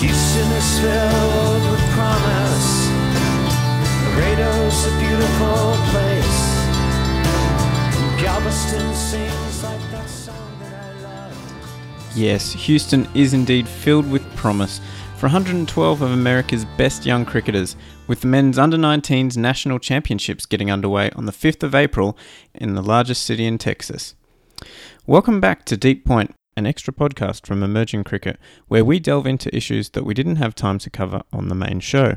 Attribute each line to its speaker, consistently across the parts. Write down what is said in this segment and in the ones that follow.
Speaker 1: Houston is filled with promise. Laredo's a beautiful place. Galveston sings like that song that I love.
Speaker 2: Yes, Houston is indeed filled with promise for 112 of America's best young cricketers, with the men's under 19s national championships getting underway on the 5th of April in the largest city in Texas. Welcome back to Deep Point, an extra podcast from Emerging Cricket, where we delve into issues that we didn't have time to cover on the main show.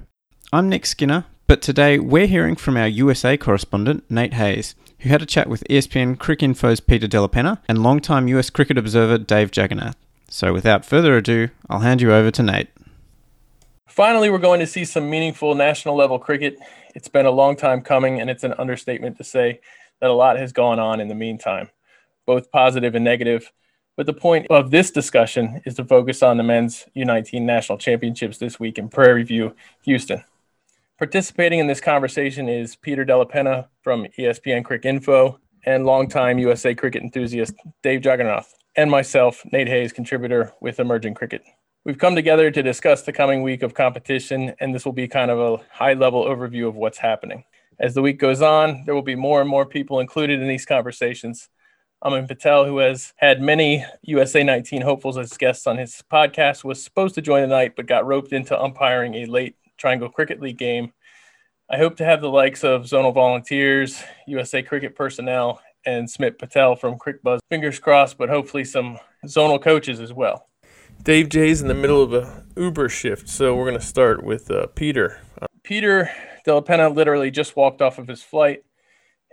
Speaker 2: I'm Nick Skinner, but today we're hearing from our USA correspondent, Nate Hays, who had a chat with ESPN ESPN Cricinfo's Peter Della Penna and longtime US cricket observer Dave Jagernauth. So without further ado, I'll hand you over to Nate.
Speaker 3: Finally, we're going to see some meaningful national level cricket. It's been a long time coming, and it's an understatement to say that a lot has gone on in the meantime, both positive and negative. But the point of this discussion is to focus on the men's U19 national championships this week in Prairie View, Houston. Participating in this conversation is Peter Della Penna from ESPN Cricinfo and longtime USA cricket enthusiast Dave Jagernauth, and myself, Nate Hays, contributor with Emerging Cricket. We've come together to discuss the coming week of competition, and this will be kind of a high level overview of what's happening. As the week goes on, there will be more and more people included in these conversations. Amin Patel, who has had many USA 19 hopefuls as guests on his podcast, was supposed to join tonight but got roped into umpiring a late Triangle Cricket League game. I hope to have the likes of zonal volunteers, USA cricket personnel, and Smit Patel from Cricbuzz. Fingers crossed, but hopefully some zonal coaches as well. Dave J's in the middle of a Uber shift, so we're going to start with uh, Peter. Peter Della Penna literally just walked off of his flight,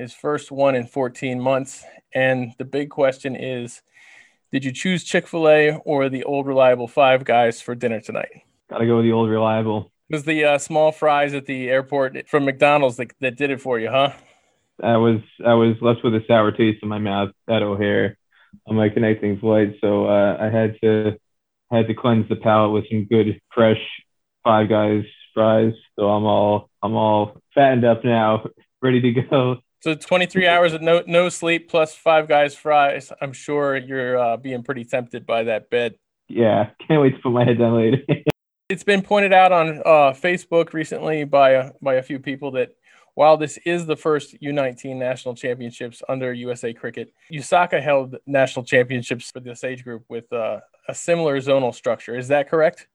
Speaker 3: his first one in 14 months. And the big question is did you choose Chick fil A or the old reliable Five Guys for dinner tonight?
Speaker 4: Gotta go with the old reliable.
Speaker 3: It was the uh, small fries at the airport from McDonald's that, that did it for you, huh?
Speaker 4: I was I was left with a sour taste in my mouth at O'Hare on my connecting flight, so uh, I had to had to cleanse the palate with some good fresh Five Guys fries. So I'm all I'm all fattened up now, ready to go.
Speaker 3: So 23 hours of no no sleep plus Five Guys fries. I'm sure you're uh, being pretty tempted by that bed.
Speaker 4: Yeah, can't wait to put my head down later.
Speaker 3: It's been pointed out on uh, Facebook recently by a, by a few people that while this is the first U19 national championships under USA Cricket, USACA held national championships for this age group with uh, a similar zonal structure. Is that correct?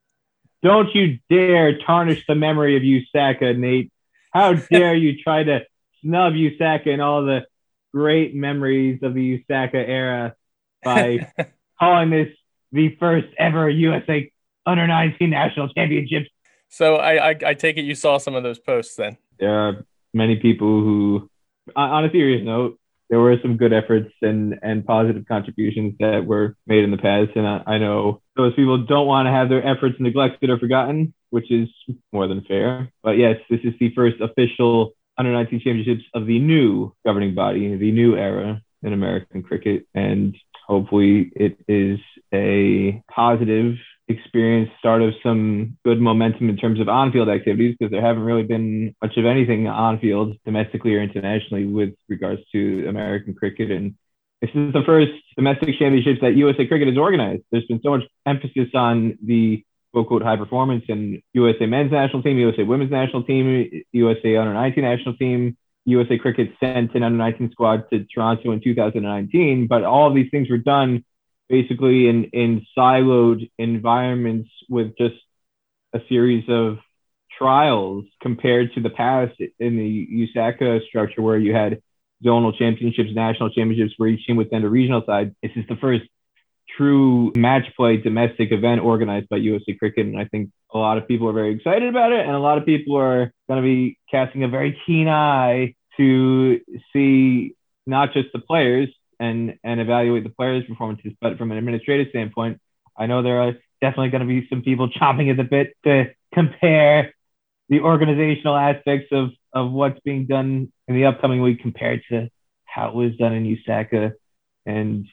Speaker 4: Don't you dare tarnish the memory of USACA, Nate. How dare you try to snub USACA and all the great memories of the USACA era by calling this the first ever USA under 19 national championships.
Speaker 3: So I, I I take it you saw some of those posts then.
Speaker 4: There are many people who, on a serious note, there were some good efforts and, and positive contributions that were made in the past. And I, I know those people don't want to have their efforts neglected or forgotten, which is more than fair. But yes, this is the first official under 19 championships of the new governing body, the new era in American cricket. And hopefully it is a positive experience, start of some good momentum in terms of on-field activities, because there haven't really been much of anything on-field domestically or internationally with regards to American cricket. And this is the first domestic championships that USA Cricket has organized. There's been so much emphasis on the quote unquote high performance and USA men's national team, USA women's national team, USA under 19 national team. USA Cricket sent an under 19 squad to Toronto in 2019, but all of these things were done basically in, in siloed environments with just a series of trials compared to the past in the USACA structure where you had zonal championships, national championships where each team would send a regional side. This is the first true match play domestic event organized by USA Cricket. And I think a lot of people are very excited about it. And a lot of people are going to be casting a very keen eye to see not just the players and, and evaluate the players' performances, but from an administrative standpoint, I know there are definitely going to be some people chomping at the bit to compare the organizational aspects of, of what's being done in the upcoming week compared to how it was done in USACA. And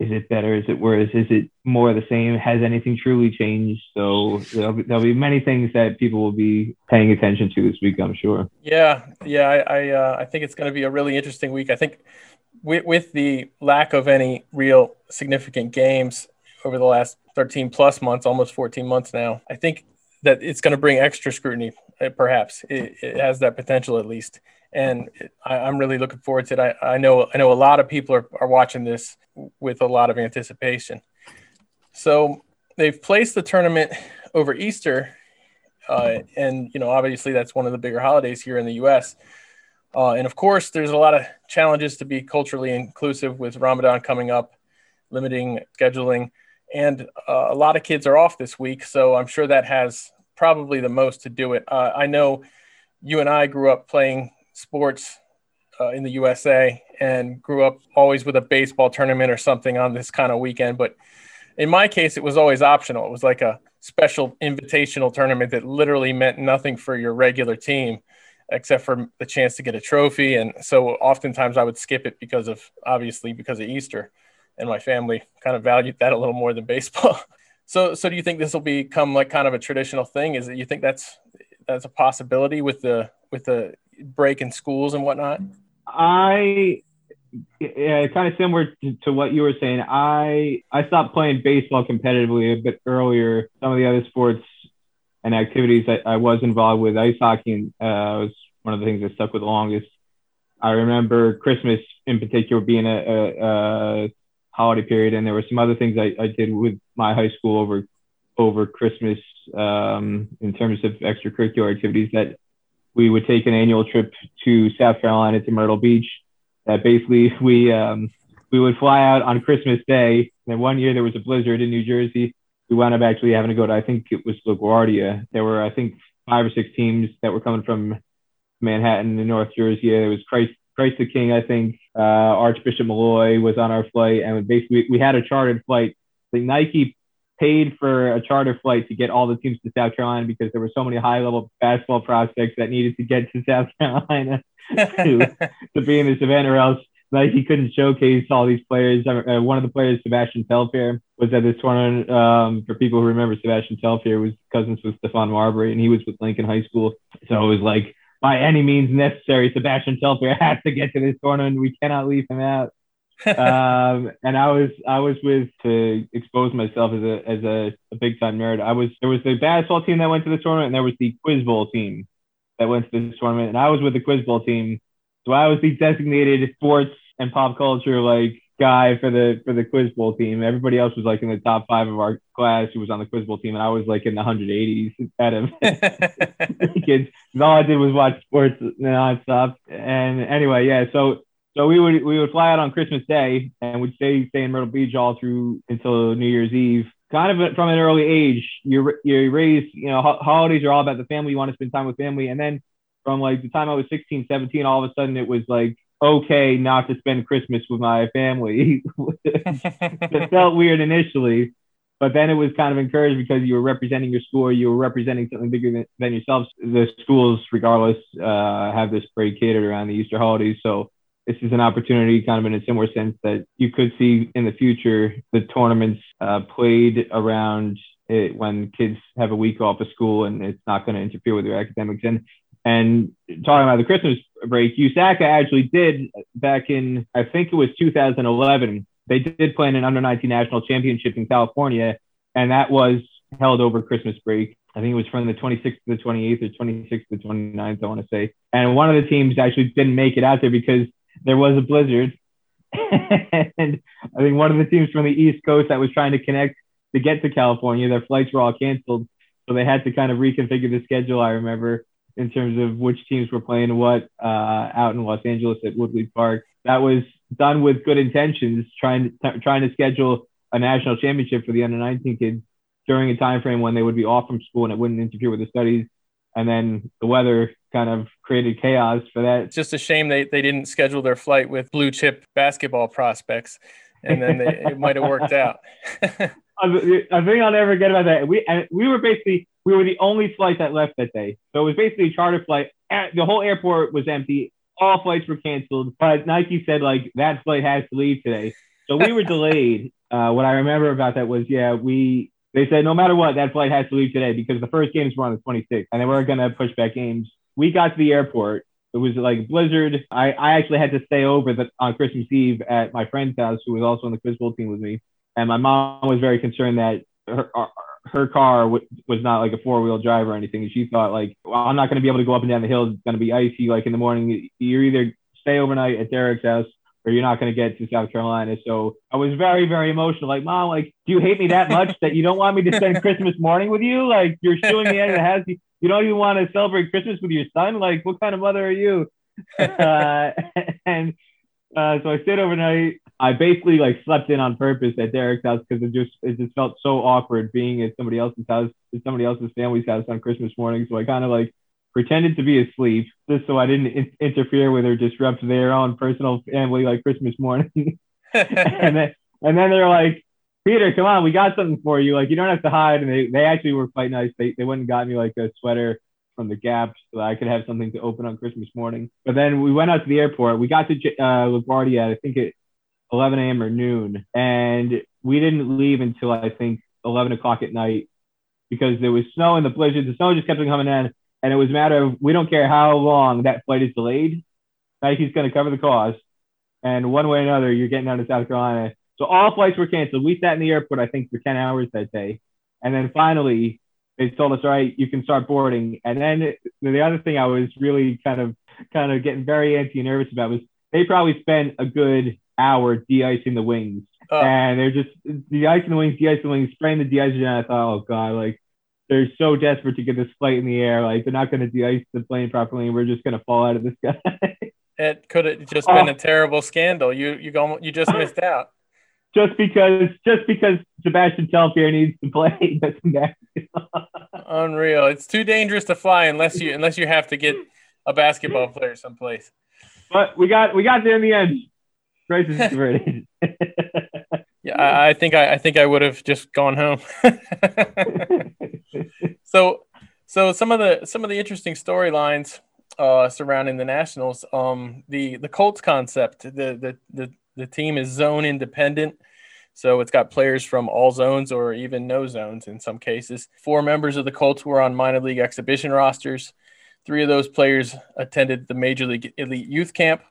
Speaker 4: is it better? Is it worse? Is it more the same? Has anything truly changed? So there'll be, there'll be many things that people will be paying attention to this week, I'm sure.
Speaker 3: Yeah, yeah, I I, uh, I think it's going to be a really interesting week. I think with, with the lack of any real significant games over the last 13 plus months, almost 14 months now. I think that it's going to bring extra scrutiny, uh, perhaps. It, it has that potential at least. And I, am really looking forward to it. I, I, know I know a lot of people are, are watching this with a lot of anticipation. So they've placed the tournament over Easter. Uh, and, you know, obviously that's one of the bigger holidays here in the U.S. Uh, and of course, there's a lot of challenges to be culturally inclusive with Ramadan coming up, limiting scheduling. And uh, a lot of kids are off this week. So I'm sure that has probably the most to do it. Uh, I know you and I grew up playing sports uh, in the USA and grew up always with a baseball tournament or something on this kind of weekend. But in my case, it was always optional. It was like a special invitational tournament that literally meant nothing for your regular team except for the chance to get a trophy. And so oftentimes I would skip it because of obviously because of Easter and my family kind of valued that a little more than baseball. so, so do you think this will become like kind of a traditional thing? Is it, you think that's, that's a possibility with the, with the break in schools and whatnot?
Speaker 4: I, yeah, kind of similar to, to, what you were saying. I I stopped playing baseball competitively a bit earlier. Some of the other sports and activities I, I was involved with, ice hockey uh, was one of the things that stuck with the longest. I remember Christmas in particular being a, a, a holiday period, and there were some other things I, I did with my high school over over Christmas um, in terms of extracurricular activities that we would take an annual trip to South Carolina to Myrtle Beach. That basically we um, we would fly out on Christmas Day. And one year there was a blizzard in New Jersey. We wound up actually having to go to I think it was LaGuardia. There were I think five or six teams that were coming from Manhattan and North Jersey. It was Christ Christ the King, I think. Uh, Archbishop Molloy was on our flight, and basically we had a chartered flight. The Nike paid for a charter flight to get all the teams to South Carolina because there were so many high level basketball prospects that needed to get to South Carolina to, to be in this event, or else like he couldn't showcase all these players. Uh, one of the players, Sebastian Telfair, was at this tournament. Um, for people who remember, Sebastian Telfair was cousins with Stephon Marbury, and he was with Lincoln High School. So it was like by any means necessary, Sebastian Telfair has to get to this tournament. We cannot leave him out. Um, and I was I was with to expose myself as a as a, a big time nerd. I was there was the basketball team that went to the tournament, and there was the quiz bowl team that went to this tournament, and I was with the quiz bowl team. So I was the designated sports and pop culture like guy for the for the quiz bowl team. Everybody else was like in the top five of our class who was on the quiz bowl team, and I was like in the 180s at him. Kids, all I did was watch sports nonstop. And anyway, yeah, so so we would we would fly out on Christmas Day and we'd stay stay in Myrtle Beach all through until New Year's Eve. Kind of from an early age, you're you're raised. You know, ho- holidays are all about the family. You want to spend time with family, and then from like the time I was 16, 17, all of a sudden it was like okay not to spend Christmas with my family. it felt weird initially, but then it was kind of encouraged because you were representing your school, you were representing something bigger than, than yourself. The schools, regardless, uh, have this break catered around the Easter holidays. So this is an opportunity, kind of in a similar sense, that you could see in the future the tournaments uh, played around it when kids have a week off of school and it's not going to interfere with their academics. And and talking about the Christmas break, USACA actually did back in, I think it was 2011, they did play in an under 19 national championship in California, and that was held over Christmas break. I think it was from the 26th to the 28th or 26th to the 29th, I want to say. And one of the teams actually didn't make it out there because there was a blizzard. and I think one of the teams from the East Coast that was trying to connect to get to California, their flights were all canceled. So they had to kind of reconfigure the schedule, I remember in terms of which teams were playing what uh, out in Los Angeles at Woodley Park. That was done with good intentions, trying to, trying to schedule a national championship for the under 19 kids during a time frame when they would be off from school and it wouldn't interfere with the studies. And then the weather kind of created chaos for that.
Speaker 3: It's just a shame they, they didn't schedule their flight with blue chip basketball prospects, and then they, it might have worked out.
Speaker 4: I think I'll never forget about that. We we were basically we were the only flight that left that day. So it was basically a charter flight. The whole airport was empty. All flights were canceled. But Nike said like that flight has to leave today. So we were delayed. Uh, what I remember about that was yeah we they said no matter what that flight has to leave today because the first games were on the 26th and they were gonna push back games. We got to the airport. It was like blizzard. I, I actually had to stay over the, on Christmas Eve at my friend's house who was also on the quiz team with me and my mom was very concerned that her her car w- was not like a four wheel drive or anything. And she thought like, well, I'm not going to be able to go up and down the hill. It's going to be icy. Like in the morning, you're either stay overnight at Derek's house or you're not going to get to South Carolina. So I was very, very emotional. Like, mom, like, do you hate me that much that you don't want me to spend Christmas morning with you? Like, you're shooing me out of the house. You, you don't even want to celebrate Christmas with your son. Like, what kind of mother are you? uh, and uh, so I stayed overnight. I basically like slept in on purpose at Derek's house because it just it just felt so awkward being at somebody else's house, at somebody else's family's house on Christmas morning. So I kind of like pretended to be asleep just so I didn't in- interfere with or disrupt their own personal family like Christmas morning. and then and then they're like, Peter, come on, we got something for you. Like you don't have to hide. And they, they actually were quite nice. They they went and got me like a sweater from the Gap so I could have something to open on Christmas morning. But then we went out to the airport. We got to uh, LaGuardia, I think at 11 a.m. or noon, and we didn't leave until I think 11 o'clock at night because there was snow in the blizzard. The snow just kept on coming in, and it was a matter of we don't care how long that flight is delayed. Nike's going to cover the cost, and one way or another, you're getting out of South Carolina. So all flights were canceled. We sat in the airport, I think, for 10 hours that day, and then finally they told us, all right, you can start boarding. And then the other thing I was really kind of kind of getting very antsy and nervous about was they probably spent a good hour de-icing the wings.
Speaker 3: Oh.
Speaker 4: And they're just de-icing the wings, de-icing the wings, spraying the de-icer down. I thought, oh god, like they're so desperate to get this flight in the air. Like they're not going to de-ice the plane properly, and we're just going to fall out of the sky.
Speaker 3: It could have just oh. been a terrible scandal. You you go you just missed out.
Speaker 4: Just because, just because Sebastian Telfair needs to play doesn't matter.
Speaker 3: Unreal. It's too dangerous to fly unless you unless you have to get a basketball player someplace.
Speaker 4: but we got we got there in the end. Crisis averted.
Speaker 3: Yeah, I, I think I, I think I would have just gone home. so so some of the some of the interesting storylines uh, surrounding the Nationals, um, the the Colts concept, the the the the team is zone independent. So it's got players from all zones or even no zones in some cases. Four members of the Colts were on minor league exhibition rosters. Three of those players attended the Major League Elite Youth Camp.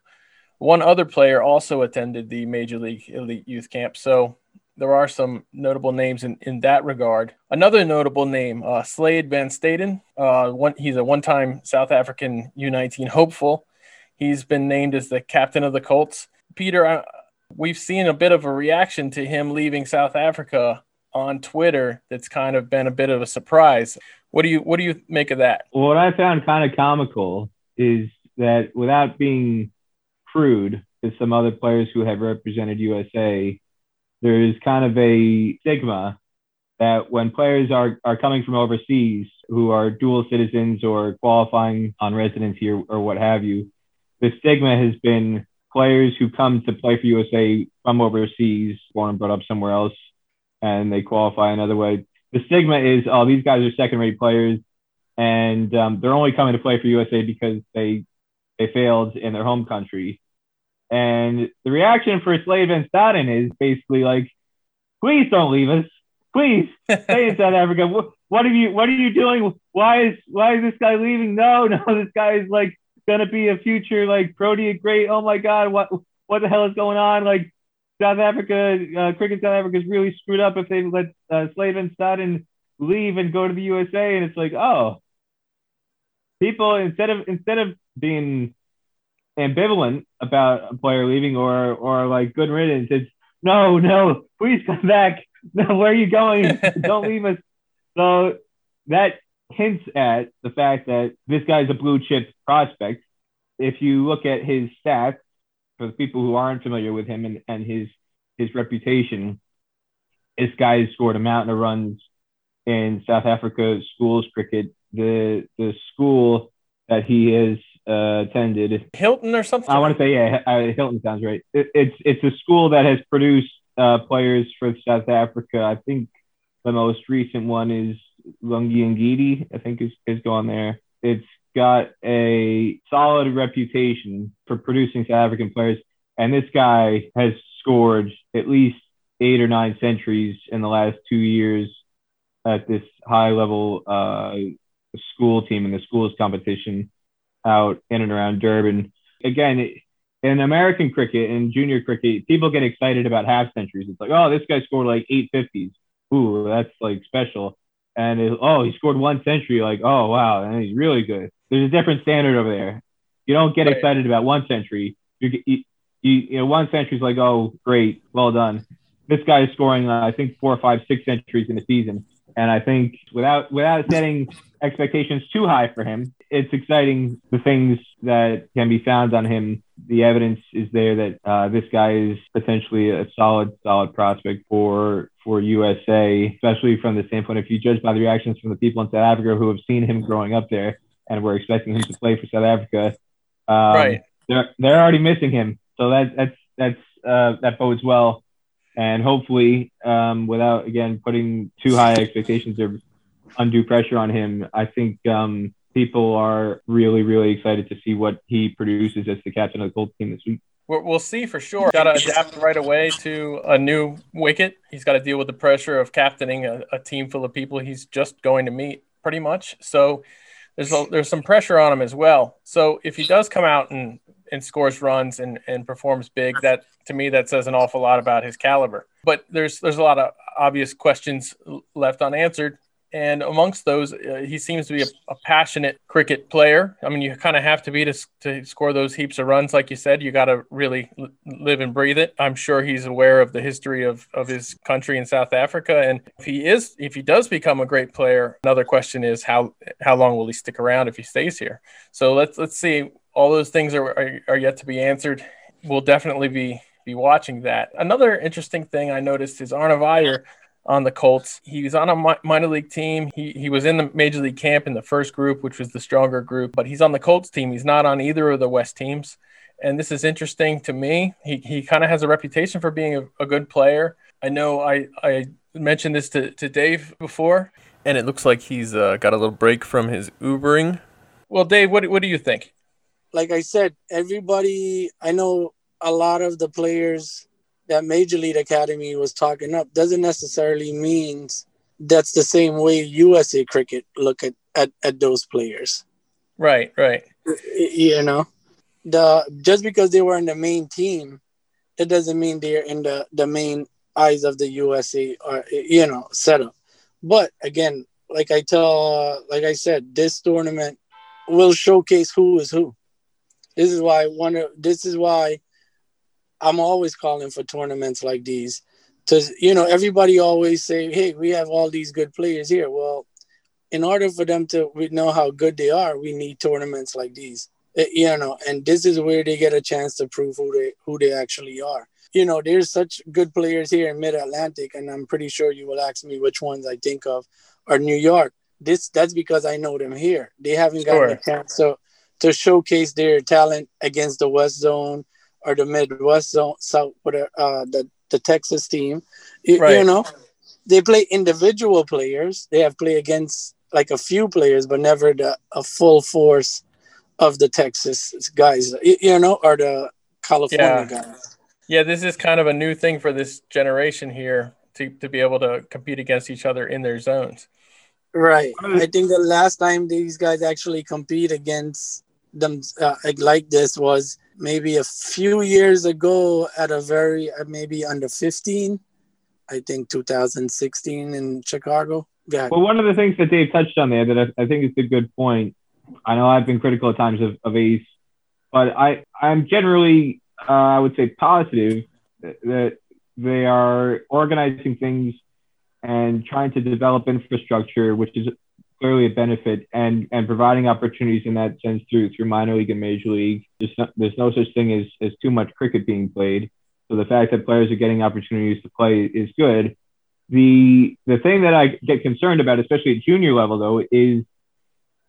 Speaker 3: One other player also attended the Major League Elite Youth Camp. So there are some notable names in, in that regard. Another notable name, uh, Slade Van Staden. Uh, one, he's a one time South African U19 hopeful. He's been named as the captain of the Colts. Peter, I, we've seen a bit of a reaction to him leaving South Africa on Twitter that's kind of been a bit of a surprise. What do you what do you make of that?
Speaker 4: What I found kind of comical is that without being crude to some other players who have represented USA, there is kind of a stigma that when players are, are coming from overseas who are dual citizens or qualifying on residency or, or what have you, the stigma has been players who come to play for USA from overseas, born and brought up somewhere else, and they qualify another way. The stigma is, oh, these guys are second-rate players, and um, they're only coming to play for USA because they they failed in their home country. And the reaction for Slade Van Staden is basically like, please don't leave us. Please stay in South Africa. What, what are you what are you doing? Why is why is this guy leaving? No, no, this guy is like gonna be a future like Protea great. Oh my god, what what the hell is going on? Like South Africa, uh, cricket South Africa is really screwed up if they let uh, Slade Van Staden leave and go to the USA. And it's like, oh, people instead of instead of being ambivalent about a player leaving or or like good riddance, it's no, no, please come back. No, where are you going? Don't leave us. So that hints at the fact that this guy's a blue chip prospect. If you look at his stats, for the people who aren't familiar with him and, and his his reputation, this guy has scored a mountain of runs in South Africa schools cricket. The the school that he has uh, attended,
Speaker 3: Hilton or something?
Speaker 4: I want to say yeah, uh, Hilton sounds right. It, it's it's a school that has produced uh, players for South Africa. I think the most recent one is Lungi Ngidi. I think is is gone there. It's got a solid reputation for producing South African players, and this guy has scored at least eight or nine centuries in the last two years at this high level uh, school team in the schools competition out in and around Durban. Again, in American cricket and junior cricket, people get excited about half centuries. It's like, oh, this guy scored like eight fifties. Ooh, that's like special. And it, oh, he scored one century. Like, oh wow, and he's really good. There's a different standard over there. You don't get
Speaker 3: Right.
Speaker 4: excited about one century. You, you, you, know, one century is like, oh, great, well done. This guy is scoring, uh, I think, four, five, six centuries in a season. And I think without without setting expectations too high for him, it's exciting the things that can be found on him. The evidence is there that uh, this guy is potentially a solid, solid prospect for for USA, especially from the standpoint if you judge by the reactions from the people in South Africa who have seen him growing up there and were expecting him to play for South Africa. Um,
Speaker 3: Right.
Speaker 4: They're they're already missing him, so that that's that's uh, that bodes well and hopefully, um, without again putting too high expectations or undue pressure on him, I think um, people are really, really excited to see what he produces as the captain of the Colts team this week.
Speaker 3: We'll see for sure. Got to adapt right away to a new wicket. He's got to deal with the pressure of captaining a, a team full of people he's just going to meet, pretty much. So there's a, there's some pressure on him as well. So if he does come out and and scores runs and, and performs big, that to me that says an awful lot about his caliber. But there's there's a lot of obvious questions left unanswered. And amongst those, uh, he seems to be a, a passionate cricket player. I mean, you kind of have to be to, to score those heaps of runs, like you said. You got to really l- live and breathe it. I'm sure he's aware of the history of, of his country in South Africa, and if he is, if he does become a great player, another question is how how long will he stick around if he stays here? So let's let's see. All those things are are, are yet to be answered. We'll definitely be be watching that. Another interesting thing I noticed is Arnav Iyer on the Colts. He was on a mi- minor league team. He he was in the major league camp in the first group, which was the stronger group, but he's on the Colts team. He's not on either of the West teams. And this is interesting to me. He he kind of has a reputation for being a, a good player. I know I I mentioned this to, to Dave before, and it looks like he's uh, got a little break from his Ubering. Well, Dave, what what do you think?
Speaker 5: like I said, everybody, I know a lot of the players that Major League Academy was talking up doesn't necessarily means that's the same way USA cricket look at, at, at those players.
Speaker 3: Right, right.
Speaker 5: You know, the just because they were in the main team, it doesn't mean they're in the, the main eyes of the USA or you know setup. But again, like I tell, like I said, this tournament will showcase who is who. This is why one of this is why I'm always calling for tournaments like these. To you know, everybody always say, "Hey, we have all these good players here." Well, in order for them to we know how good they are, we need tournaments like these. Eh, You know, and this is where they get a chance to prove who they who they actually are. You know, there's such good players here in Mid Atlantic, and I'm pretty sure you will ask me which ones I think of are New York. This that's because I know them here. They haven't gotten
Speaker 3: Sure.
Speaker 5: a chance to to showcase their talent against the West Zone or the Midwest Zone, South, whatever, uh, the the Texas team. You,
Speaker 3: Right.
Speaker 5: you know, they play individual players. They have play against like a few players, but never the a full force of the Texas guys. You, you know, or the California
Speaker 3: Yeah.
Speaker 5: guys.
Speaker 3: Yeah, this is kind of a new thing for this generation here to, to be able to compete against each other in their zones.
Speaker 5: Right. I think the last time these guys actually compete against them uh, like this was maybe a few years ago at a very uh, maybe under 15. I think 2016 in Chicago.
Speaker 4: Well, one of the things that Dave touched on there that I, I think is a good point. I know I've been critical at times of, of Ace, but I I'm generally uh, I would say positive that, that they are organizing things and trying to develop infrastructure, which is clearly a benefit, and and providing opportunities in that sense through through minor league and major league. There's no, there's no such thing as as too much cricket being played. So the fact that players are getting opportunities to play is good. The the thing that I get concerned about, especially at junior level, though, is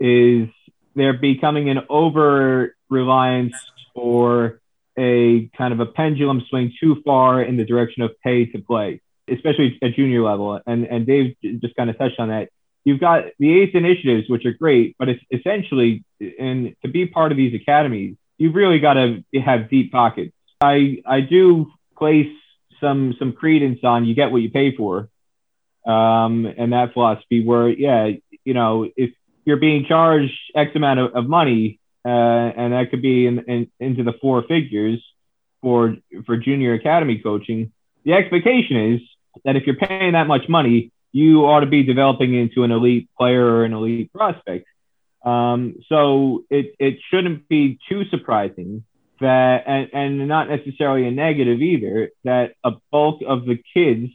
Speaker 4: is there becoming an over reliance or a kind of a pendulum swing too far in the direction of pay to play, especially at junior level. And and Dave just kind of touched on that. You've got the ACE initiatives, which are great, but it's essentially, and to be part of these academies, you've really got to have deep pockets. I I do place some some credence on you get what you pay for, um, and that philosophy where yeah, you know, if you're being charged X amount of, of money, uh, and that could be in, in, into the four figures for for junior academy coaching. The expectation is that if you're paying that much money, you ought to be developing into an elite player or an elite prospect. Um, so it, it shouldn't be too surprising that, and, and not necessarily a negative either, that a bulk of the kids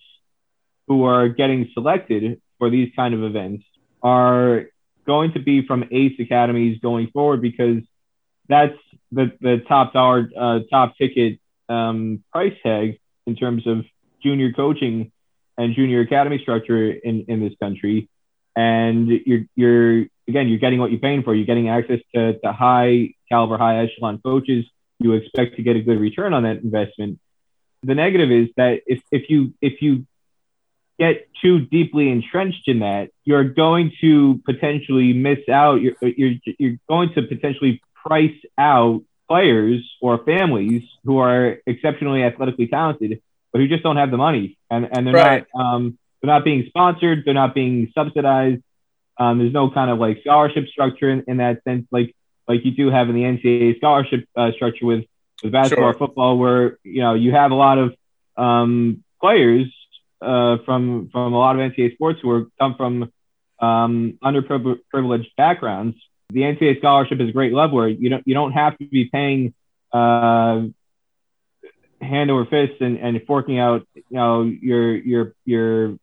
Speaker 4: who are getting selected for these kind of events are going to be from ACE academies going forward because that's the, the top dollar, uh, top ticket um, price tag in terms of junior coaching and junior academy structure in, in this country. And you're, you're, again, you're getting what you're paying for. You're getting access to, to high caliber, high echelon coaches. You expect to get a good return on that investment. The negative is that if, if you, if you get too deeply entrenched in that, you're going to potentially miss out. You're, you're, you're going to potentially price out players or families who are exceptionally athletically talented, but who just don't have the money and, and they're
Speaker 3: Right.
Speaker 4: not um, they're not being sponsored, they're not being subsidized. Um, there's no kind of like scholarship structure in, in that sense, like like you do have in the NCAA scholarship uh, structure with with basketball,
Speaker 3: Sure.
Speaker 4: football, where you know you have a lot of um, players uh, from from a lot of NCAA sports who are come from um, underprivileged backgrounds. The NCAA scholarship is a great level where you don't you don't have to be paying uh, hand over fist and, and forking out you know your your your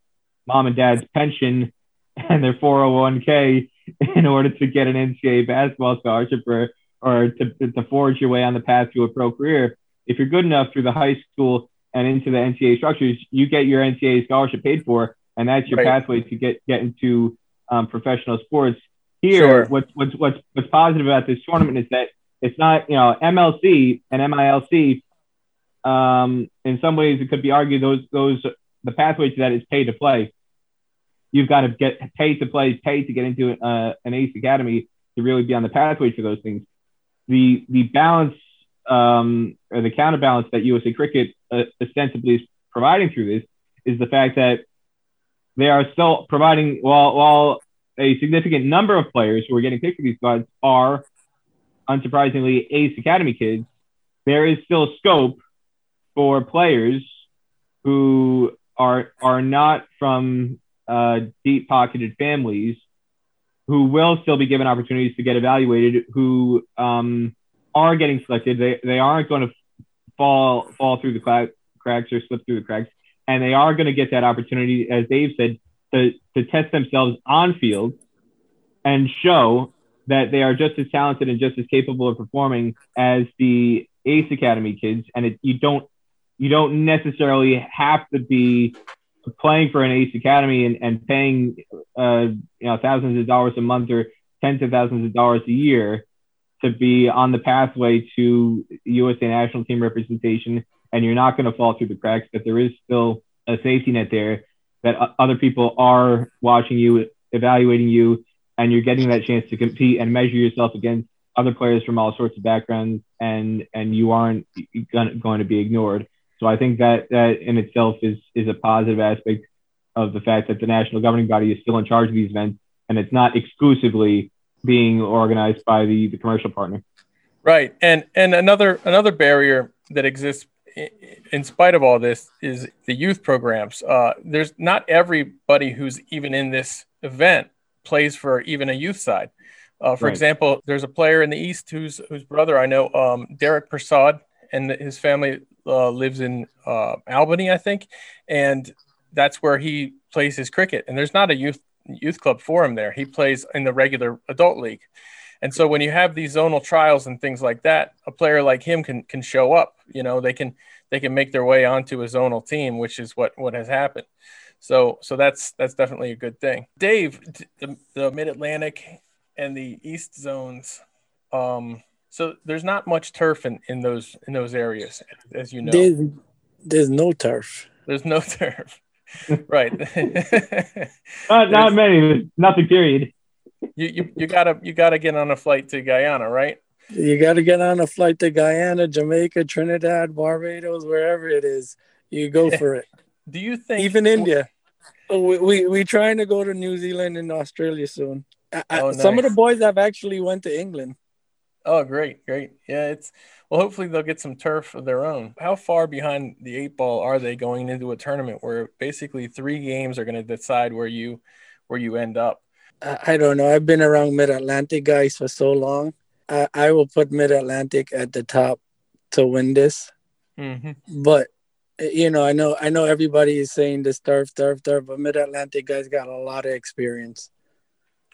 Speaker 4: mom and dad's pension and their 401k in order to get an NCAA basketball scholarship or or to, to forge your way on the path to a pro career. If you're good enough through the high school and into the NCAA structures, you get your NCAA scholarship paid for, and that's your
Speaker 3: Right.
Speaker 4: pathway to get get into um, professional sports. Here,
Speaker 3: Sure.
Speaker 4: what's what's what's what's positive about this tournament is that it's not you know MLC and MILC. Um, in some ways, it could be argued those those the pathway to that is pay to play. You've got to get pay to play, pay to get into uh, an ACE academy to really be on the pathway for those things. The the balance um, or the counterbalance that USA Cricket uh, ostensibly is providing through this is the fact that they are still providing while while a significant number of players who are getting picked for these squads are unsurprisingly Ace Academy kids. There is still scope for players who are are not from uh, deep pocketed families who will still be given opportunities to get evaluated who um, are getting selected. They, they aren't going to fall fall through the cla- cracks or slip through the cracks. And they are going to get that opportunity as dave said to, to test themselves on field and show that they are just as talented and just as capable of performing as the ace academy kids. And it, you don't you don't necessarily have to be playing for an Ace Academy and, and paying uh, you know thousands of dollars a month or tens of thousands of dollars a year to be on the pathway to USA national team representation, and you're not going to fall through the cracks. But there is still a safety net there that other people are watching you, evaluating you, and you're getting that chance to compete and measure yourself against other players from all sorts of backgrounds, and and you aren't going to be ignored. So I think that that in itself is is a positive aspect of the fact that the national governing body is still in charge of these events and it's not exclusively being organized by the, the commercial partner.
Speaker 3: Right, and and another another barrier that exists in spite of all this is the youth programs. Uh, there's not everybody who's even in this event plays for even a youth side. Uh, for
Speaker 4: Right.
Speaker 3: example, there's a player in the East whose whose brother I know, um, Derek Prasad, and his family uh, lives in uh, Albany, I think, and that's where he plays his cricket. And there's not a youth youth club for him there. He plays in the regular adult league. And so when you have these zonal trials and things like that, a player like him can can show up. You know, they can they can make their way onto a zonal team, which is what what has happened. So so that's that's definitely a good thing. Dave, the, the Mid Atlantic and the East zones. Um, so there's not much turf in, in those in those areas, as you know.
Speaker 5: There's, there's no turf.
Speaker 3: There's no turf, right?
Speaker 4: Not, not many, nothing period.
Speaker 3: you, you you gotta you gotta get on a flight to Guyana, right?
Speaker 5: You got to get on a flight to Guyana, Jamaica, Trinidad, Barbados, wherever it is. You go for it.
Speaker 3: Do you think
Speaker 5: Even India. Oh, We, we we trying to go to New Zealand and Australia soon. I, I-
Speaker 3: Oh,
Speaker 5: Some of the boys have actually went to England.
Speaker 3: Oh, great, great. Yeah, it's well. Hopefully, they'll get some turf of their own. How far behind the eight ball are they going into a tournament where basically three games are going to decide where you where you end up?
Speaker 5: I, don't know. I've been around Mid Atlantic guys for so long. I, I will put Mid Atlantic at the top to win this.
Speaker 3: Mm-hmm.
Speaker 5: But you know, I know I know everybody is saying this turf, turf, turf, but Mid Atlantic guys got a lot of experience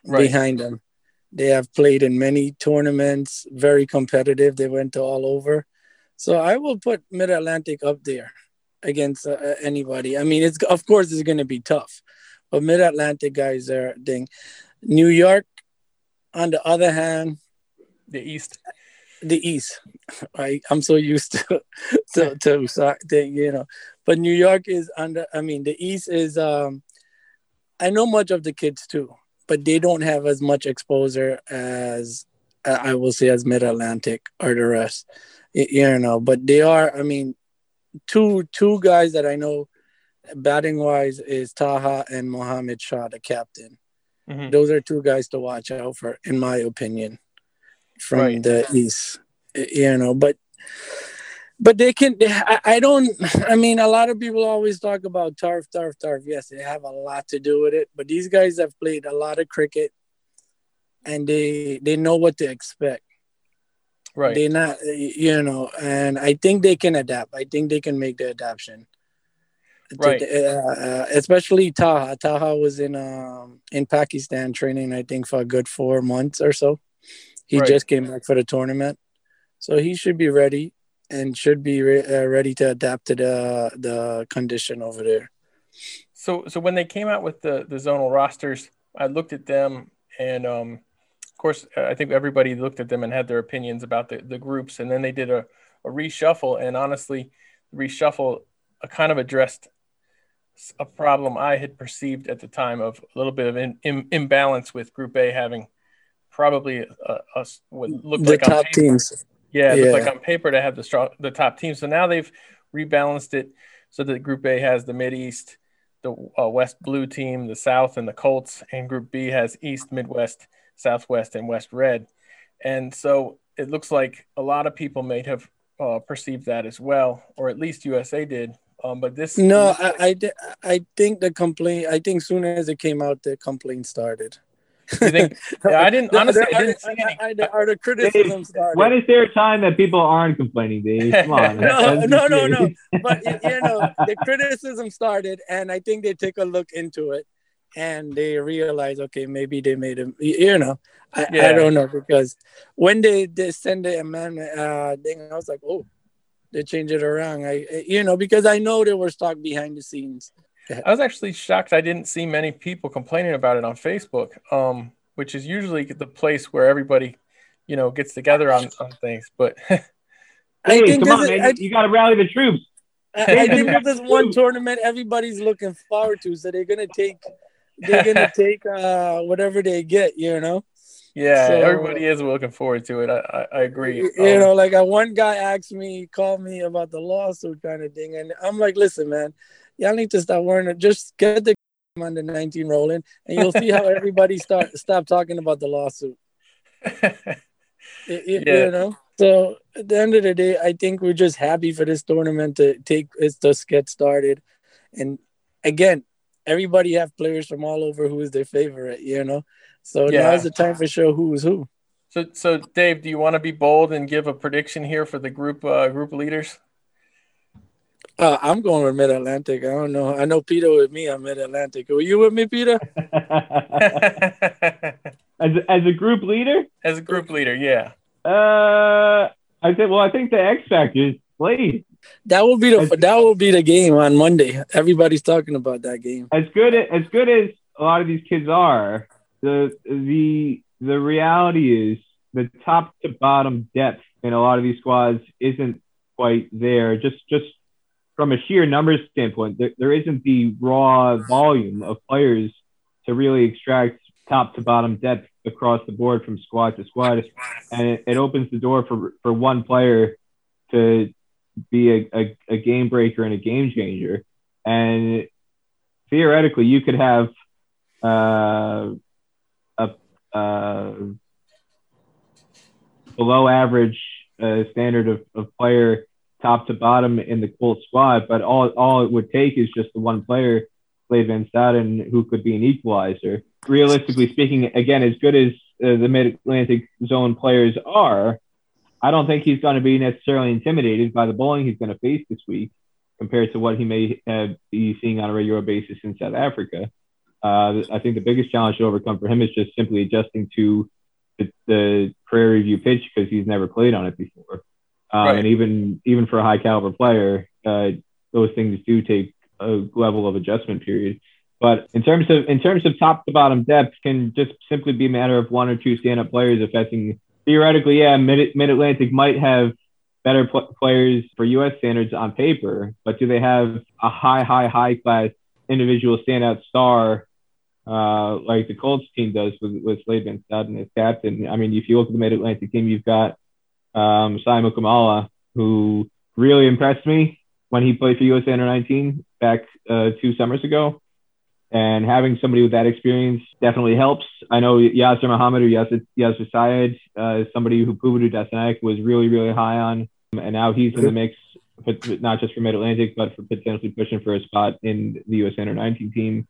Speaker 3: Right.
Speaker 5: behind them. They have played in many tournaments, very competitive. They went to all over. So I will put Mid Atlantic up there against uh, anybody. I mean, it's of course it's going to be tough, but Mid Atlantic guys are thing. New York, on the other hand,
Speaker 3: The East.
Speaker 5: the East. I I'm so used to to, to, so- to you know, but New York is under. I mean, the East is. um I know much of the kids too, but they don't have as much exposure as uh, I will say as Mid Atlantic or the rest. You know, but they are. I mean, two two guys that I know batting wise is Taha and Mohammed Shah, the captain.
Speaker 3: Mhm.
Speaker 5: Those are two guys to watch out for, in my opinion, from
Speaker 3: Right.
Speaker 5: the East. You know, but but they can. I, I don't. I mean, a lot of people always talk about turf, turf, turf. Yes, they have a lot to do with it. But these guys have played a lot of cricket, and they they know what to expect.
Speaker 3: Right.
Speaker 5: They're not, you know, and I think they can adapt. I think they can make the adaptation.
Speaker 3: Right.
Speaker 5: uh, uh, especially Taha. Taha was in um in Pakistan training, I think, for a good four months or so. He
Speaker 3: Right.
Speaker 5: just came back for the tournament, so he should be ready and should be re- uh, ready to adapt to the the condition over there.
Speaker 3: So so when they came out with the the zonal rosters, I looked at them and um of course I think everybody looked at them and had their opinions about the, the groups and then they did a, a reshuffle and honestly reshuffle uh, kind of addressed a problem I had perceived at the time of a little bit of in, im imbalance with Group A having probably a, a what looked
Speaker 5: the
Speaker 3: like
Speaker 5: top
Speaker 3: paper-
Speaker 5: teams.
Speaker 3: Yeah, looks like on paper to have the strong, the top team. So now they've rebalanced it so that Group A has the Mid East, the uh, West Blue team, the South, and the Colts, and Group B has East, Midwest, Southwest, and West Red. And so it looks like a lot of people may have uh, perceived that as well, or at least USA did. Um, but this
Speaker 5: No, I, I, I think the complaint. I think soon as it came out, the complaint started.
Speaker 3: You think- I didn't honestly. I didn't see any.
Speaker 5: I- I- or the criticism started.
Speaker 4: When is there a time that people aren't complaining, Dave? Come on.
Speaker 5: No, no, no, no. but you know the criticism started and i think they take a look into it and they realize okay maybe they made a y- you know i,
Speaker 3: Yeah.
Speaker 5: I don't know because when they, they send the amendment uh thing i was like oh they changed it around i I- you know because i know there was talk behind the scenes
Speaker 3: I was actually shocked. I didn't see many people complaining about it on Facebook, um, which is usually the place where everybody, you know, gets together on, on things. But
Speaker 5: i
Speaker 4: Dave,
Speaker 5: think
Speaker 4: come on,
Speaker 5: is,
Speaker 4: man.
Speaker 5: I,
Speaker 4: You, got to rally the troops.
Speaker 5: I, I think this is one tournament everybody's looking forward to so they're gonna take they're gonna take uh whatever they get you know
Speaker 3: yeah,
Speaker 5: So-
Speaker 3: everybody is looking forward to it. I, I, I agree.
Speaker 5: You, you
Speaker 3: Um,
Speaker 5: know, like uh, one guy asked me, called me about the lawsuit kind of thing, and I'm like, listen, man, y'all need to stop worrying. Just get the under 19 rolling, and you'll see how everybody start stop talking about the lawsuit.
Speaker 3: Yeah.
Speaker 5: You know. So at the end of the day, I think we're just happy for this tournament to take it just get started, and again, everybody have players from all over who is their favorite. You know. So
Speaker 3: Yeah.
Speaker 5: now's the time for show who is who.
Speaker 3: so, so Dave, do you want to be bold and give a prediction here for the group uh, group leaders?
Speaker 5: Uh, I'm going with Mid Atlantic. I don't know. I know Peter with me. I'm Mid Atlantic. Were you with me, Peter?
Speaker 4: as, as a group leader,
Speaker 3: As a group leader, yeah.
Speaker 4: uh, I said, well, I think the X factor is Slade.
Speaker 5: That will be the that will be the game on Monday. Everybody's talking about that game.
Speaker 4: As good as good as a lot of these kids are, the the the reality is the top to bottom depth in a lot of these squads isn't quite there. Just just from a sheer numbers standpoint, there, there isn't the raw volume of players to really extract top to bottom depth across the board from squad to squad, and it, it opens the door for for one player to be a, a, a game breaker and a game changer. And theoretically, you could have uh, a uh, below average uh, standard of, of player top to bottom in the Colts squad, but all all it would take is just the one player, Slade Van Staden, who could be an equalizer. Realistically speaking, again, as good as uh, the Mid Atlantic Zone players are, I don't think he's going to be necessarily intimidated by the bowling he's going to face this week compared to what he may uh, be seeing on a regular basis in South Africa. Uh, I think the biggest challenge to overcome for him is just simply adjusting to the, the Prairie View pitch because he's never played on it before. Um,
Speaker 3: Right.
Speaker 4: And even even for a high caliber player, uh, those things do take a level of adjustment period. But in terms of in terms of top to bottom depth, can just simply be a matter of one or two stand up players affecting. Theoretically, yeah, Mid Atlantic might have better pl- players for U.S. standards on paper, but do they have a high, high, high class individual standout star uh, like the Colts team does with, with Slade Van as captain? I mean, if you look at the Mid Atlantic team, you've got um, Simon Kamala, who really impressed me when he played for USA Under 19 back uh, two summers ago. And having somebody with that experience definitely helps. I know Yasser Muhammad or Yasser, Yasser Syed uh, is somebody who Pubudu Dassanayake was really, really high on. And now he's in the mix, but not just for Mid Atlantic, but for potentially pushing for a spot in the USA Under 19 team.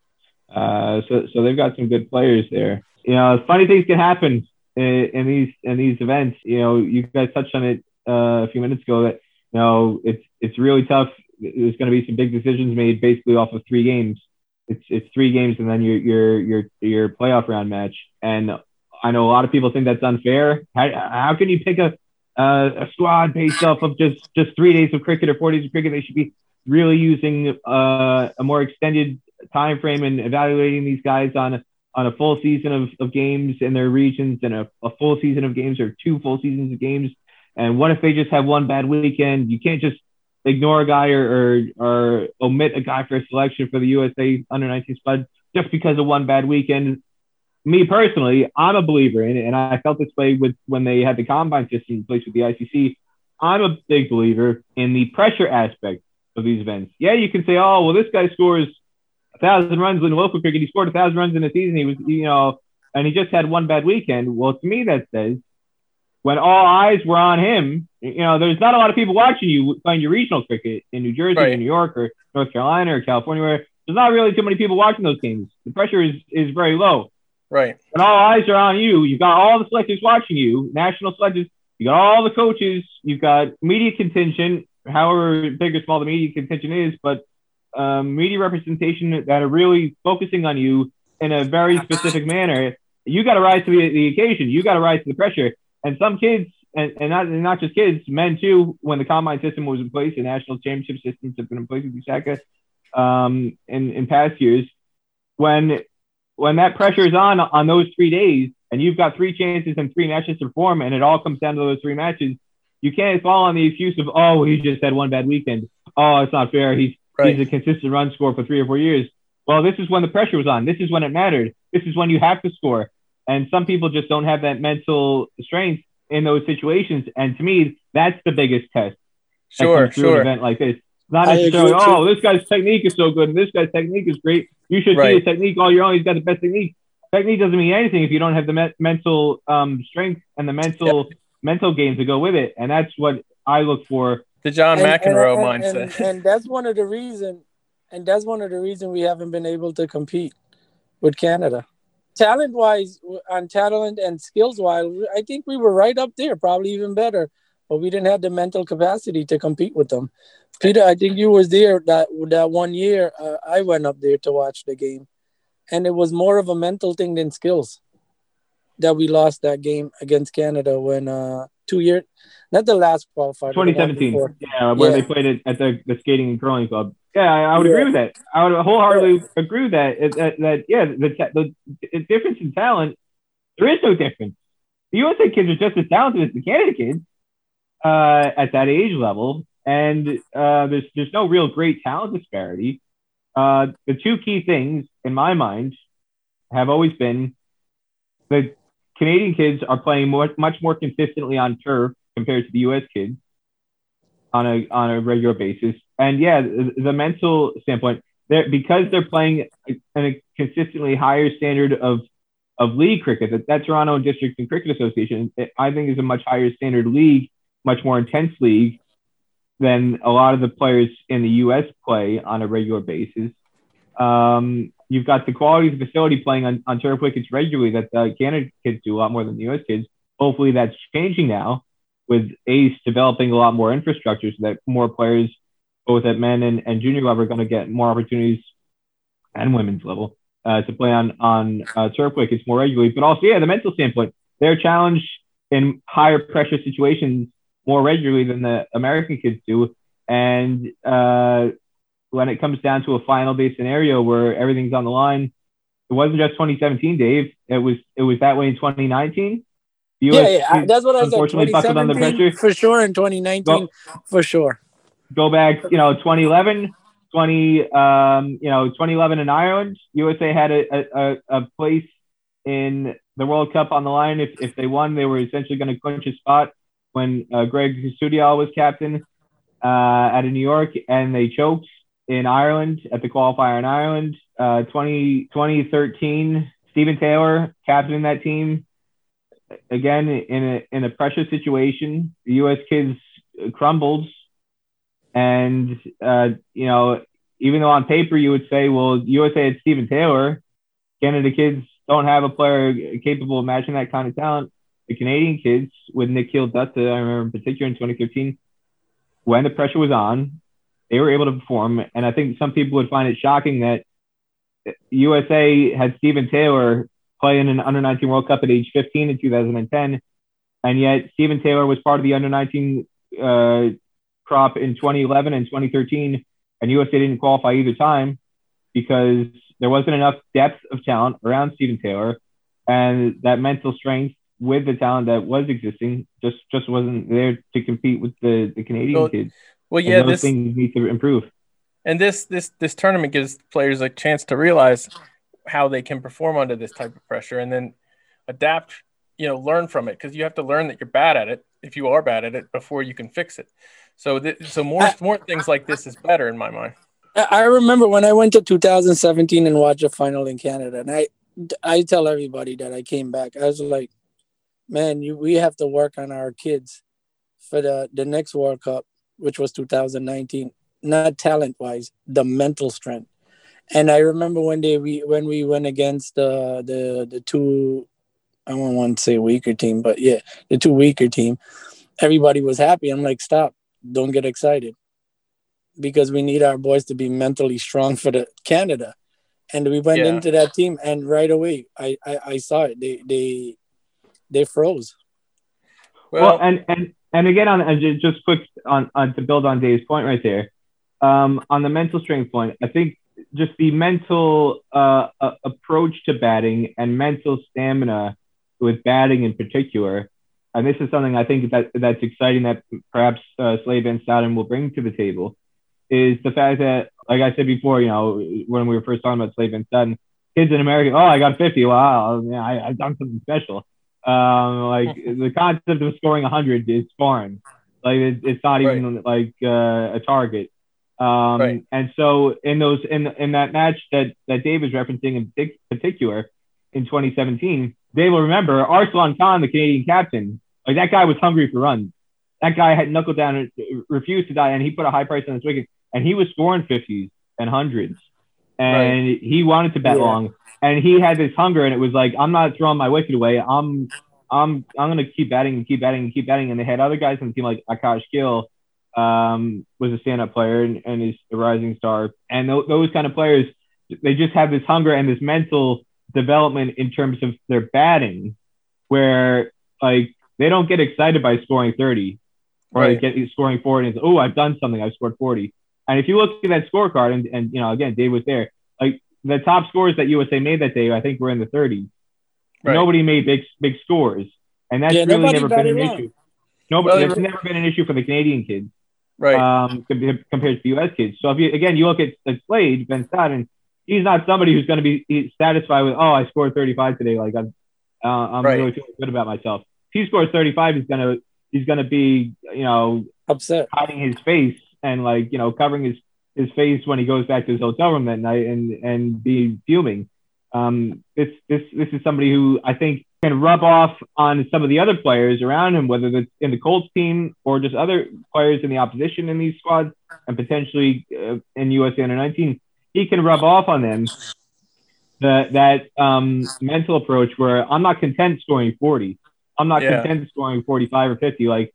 Speaker 4: Uh, so, so they've got some good players there. You know, funny things can happen in, these in these events. You know, you guys touched on it uh, a few minutes ago that you know it's it's really tough. There's going to be some big decisions made basically off of three games. It's it's three games and then your your your your playoff round match. And I know a lot of people think that's unfair. How, how can you pick a a squad based off of just just three days of cricket or four days of cricket? They should be really using uh, a more extended time frame and evaluating these guys on on a full season of, of games in their regions and a, a full season of games or two full seasons of games. And what if they just have one bad weekend? You can't just ignore a guy or, or, or omit a guy for a selection for the USA under 19 squad just because of one bad weekend. Me personally, I'm a believer in it, and I felt this way with when they had the combine system in place with the ICC. I'm a big believer in the pressure aspect of these events. Yeah, you can say, oh, well, this guy scores a thousand runs in local cricket. He scored a thousand runs in a season. He was, you know, and he just had one bad weekend. Well, to me, that says when all eyes were on him, you know, there's not a lot of people watching you playing your regional cricket in New Jersey
Speaker 3: Right.
Speaker 4: or New York or North Carolina or California, where there's not really too many people watching those games. The pressure is, is very low.
Speaker 3: Right.
Speaker 4: When all eyes are on you, you've got all the selectors watching you, national selectors, you got all the coaches, you've got media contingent, however big or small the media contingent is, but um, media representation that are really focusing on you in a very specific manner. You got to rise to the, the occasion. You got to rise to the pressure. And some kids, and, and not and not just kids, men too. When the combine system was in place, the national championship systems have been in place with USACA um, in in past years. When when that pressure is on on those three days, and you've got three chances and three matches to perform, and it all comes down to those three matches, you can't fall on the excuse of oh he just had one bad weekend. Oh, it's not fair. He's
Speaker 3: Right.
Speaker 4: he's a consistent run score for three or four years. Well, this is when the pressure was on. This is when it mattered. This is when you have to score. And some people just don't have that mental strength in those situations. And to me, that's the biggest test. that
Speaker 3: Sure.
Speaker 4: through an event like this. Not necessarily,
Speaker 5: agree, too.
Speaker 4: oh, this guy's technique is so good and this guy's technique is great. You should see his technique all year long. He's got the best technique. Technique doesn't mean anything if you don't have the me- mental um, strength and the mental mental game to go with it. And that's what I look for.
Speaker 3: The John
Speaker 5: And-
Speaker 3: McEnroe
Speaker 5: and,
Speaker 3: mindset.
Speaker 5: And, and that's one of the reason, and that's one of the reason we haven't been able to compete with Canada. Talent wise, on talent and skills wise, I think we were right up there, probably even better. But we didn't have the mental capacity to compete with them. Peter, I think you was there that that one year. Uh, I went up there to watch the game, and it was more of a mental thing than skills. That we lost that game against Canada when uh two years, not the last qualifier, but the one
Speaker 4: 2017, yeah, where
Speaker 5: Yeah.
Speaker 4: they played it at the, the skating and curling club. Yeah, I, I would
Speaker 5: Yeah.
Speaker 4: agree with that. I would wholeheartedly agree with that. That, that, that yeah, the, the, the difference in talent, there is no difference. The USA kids are just as talented as the Canada kids uh, at that age level, and uh, there's there's no real great talent disparity. Uh, the two key things in my mind have always been the Canadian kids are playing more, much more consistently on turf compared to the U.S. kids on a on a regular basis. And yeah, the, the mental standpoint, they're, because they're playing a, a consistently higher standard of of league cricket. That, that Toronto District and Cricket Association, it, I think, is a much higher standard league, much more intense league than a lot of the players in the U.S. play on a regular basis. Um, you've got the quality of the facility playing on, on turf wickets regularly that the Canada kids do a lot more than the U.S. kids. Hopefully, that's changing now with ACE developing a lot more infrastructure so that more players, both at men and, and junior level, are going to get more opportunities and women's level uh, to play on on uh, turf wickets more regularly. But also, yeah, the mental standpoint, they're challenged in higher pressure situations more regularly than the American kids do. And uh, when it comes down to a final day scenario where everything's on the line, it wasn't just 2017, Dave. It was it was that way in 2019. The
Speaker 5: Yeah,
Speaker 4: US
Speaker 5: yeah, that's what I said.
Speaker 4: unfortunately buckled under
Speaker 5: 2017
Speaker 4: pressure.
Speaker 5: for sure, in 2019
Speaker 4: Go-
Speaker 5: for sure.
Speaker 4: Go back, you know, 2011, 20, um, you know, 2011 in Ireland, USA had a, a, a- a place in the World Cup on the line. If, if they won, they were essentially going to clinch a spot when uh, Greg Sewdial was captain uh, out of New York, and they choked in Ireland at the qualifier in Ireland. Uh, 20, 2013, Stephen Taylor captaining that team. Again, in a in a pressure situation, the U.S. kids crumbled, and uh, you know, even though on paper you would say, well, USA had Stephen Taylor, Canada kids don't have a player capable of matching that kind of talent. The Canadian kids with Nikhil Dutta, I remember in particular in 2013, when the pressure was on, they were able to perform. And I think some people would find it shocking that USA had Stephen Taylor play in an under 19 World Cup at age 15 in 2010. And yet Stephen Taylor was part of the under 19 uh, crop in 2011 and 2013. And USA didn't qualify either time because there wasn't enough depth of talent around Stephen Taylor. And that mental strength with the talent that was existing just just wasn't there to compete with the, the Canadian
Speaker 3: Well,
Speaker 4: kids.
Speaker 3: Well, yeah,
Speaker 4: those
Speaker 3: this
Speaker 4: things need to improve.
Speaker 3: and this this this tournament gives players a chance to realize how they can perform under this type of pressure and then adapt you know learn from it because you have to learn that you're bad at it if you are bad at it before you can fix it so th- so more
Speaker 5: I-
Speaker 3: more things like this is better in my mind
Speaker 5: I I remember when I went to 2017 and watched the final in Canada, and I I tell everybody that I came back. I was like, man, you we have to work on our kids for the the next World Cup, which was 2019. Not talent wise, the mental strength. And I remember one day we when we went against the the the two, I don't want to say weaker team, but yeah, the two weaker team. Everybody was happy. I'm like, stop, don't get excited because we need our boys to be mentally strong for the Canada. And we went
Speaker 3: Yeah.
Speaker 5: into that team and right away I, I, I saw it. They they they froze.
Speaker 4: Well,
Speaker 3: well,
Speaker 4: and and and again, on and just quick on, on to build on Dave's point right there, um, on the mental strength point, I think just the mental uh, uh, approach to batting and mental stamina with batting in particular, and this is something I think that that's exciting that perhaps uh, Slade Van will bring to the table, is the fact that, like I said before, you know, when we were first talking about Slade Van Staden, kids in America, oh, I got 50, wow, yeah, I, I've done something special. Um, like the concept of scoring 100 is foreign. Like it, it's not even like uh, a target. Um,
Speaker 3: Right.
Speaker 4: And so in those in in that match that that Dave is referencing in partic- particular in 2017, Dave will remember Arsalan Khan, the Canadian captain. Like that guy was hungry for runs. That guy had knuckled down and refused to die, and he put a high price on his wicket, and he was scoring 50s and hundreds, and he wanted to bet
Speaker 5: Yeah.
Speaker 4: long, and he had this hunger, and it was like I'm not throwing my wicket away. I'm I'm I'm gonna keep batting and keep batting and keep batting. And they had other guys on the team like Akash Gill, um, was a stand-up player and, and is a rising star. And th- those kind of players, they just have this hunger and this mental development in terms of their batting, where like they don't get excited by scoring 30 or
Speaker 3: Right.
Speaker 4: get scoring 40 and oh I've done something I've scored 40. And if you look at that scorecard and, and you know again Dave was there like the top scores that USA made that day I think were in the 30s.
Speaker 3: Right.
Speaker 4: Nobody made big big scores, and that's
Speaker 5: Yeah,
Speaker 4: really never been an
Speaker 5: wrong.
Speaker 4: issue. Nobody,
Speaker 3: Well,
Speaker 4: that's never been an issue for the Canadian kids
Speaker 3: right
Speaker 4: um, compared to the U.S. kids. So if you again you look at, at Slade Van Staden, he's not somebody who's going to be satisfied with oh I scored 35 today like I'm uh, I'm
Speaker 3: Right.
Speaker 4: really feeling good about myself. If he scores 35, he's gonna he's gonna be you know
Speaker 5: Upset.
Speaker 4: hiding his face and like you know covering his his face when he goes back to his hotel room that night and and be fuming. Um, this this this is somebody who I think can rub off on some of the other players around him, whether it's in the Colts team or just other players in the opposition in these squads, and potentially uh, in USA Under 19. He can rub off on them that that um, mental approach where I'm not content scoring 40. I'm not
Speaker 3: Yeah.
Speaker 4: content scoring 45 or 50. Like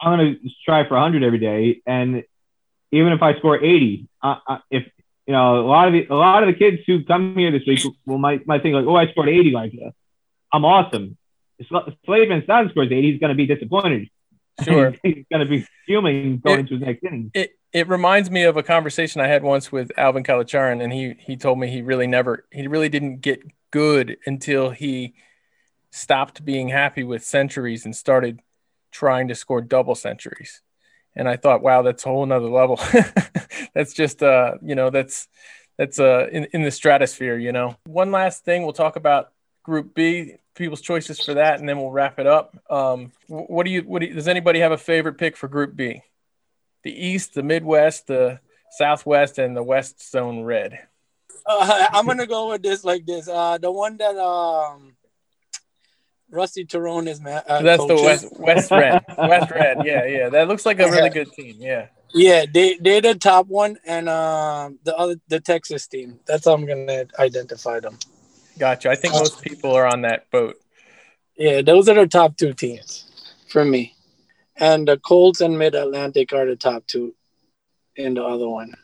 Speaker 4: I'm gonna try for 100 every day, and even if I score 80, uh, uh, if you know a lot of the a lot of the kids who come here this week will might might think like, oh, I scored 80, like uh, I'm awesome. If Sl- Slade scores 80, he's gonna be disappointed.
Speaker 3: Sure.
Speaker 4: he's gonna be fuming going
Speaker 3: It-
Speaker 4: into his next inning.
Speaker 3: It it reminds me of a conversation I had once with Alvin Kallicharran, and he he told me he really never he really didn't get good until he stopped being happy with centuries and started trying to score double centuries. And I thought, wow, that's a whole nother level. that's just uh, you know, that's that's uh in, in the stratosphere, you know. One last thing we'll talk about group B, people's choices for that, and then we'll wrap it up. Um what do you what do does anybody have a favorite pick for group B? the East, the Midwest, the Southwest, and the West Zone Red.
Speaker 5: Uh, I'm gonna go with this like this. Uh, the one that um, Rusty Theron is. Uh,
Speaker 3: That's the. West West Red. West Red. Yeah, yeah. That looks like a really good team. Yeah.
Speaker 5: Yeah, they they're the top one, and um, the other the Texas team. That's how I'm gonna identify them.
Speaker 3: Gotcha. I think most people are on that boat.
Speaker 5: Yeah, those are the top two teams for me, and the Colts and Mid Atlantic are the top two in the other one.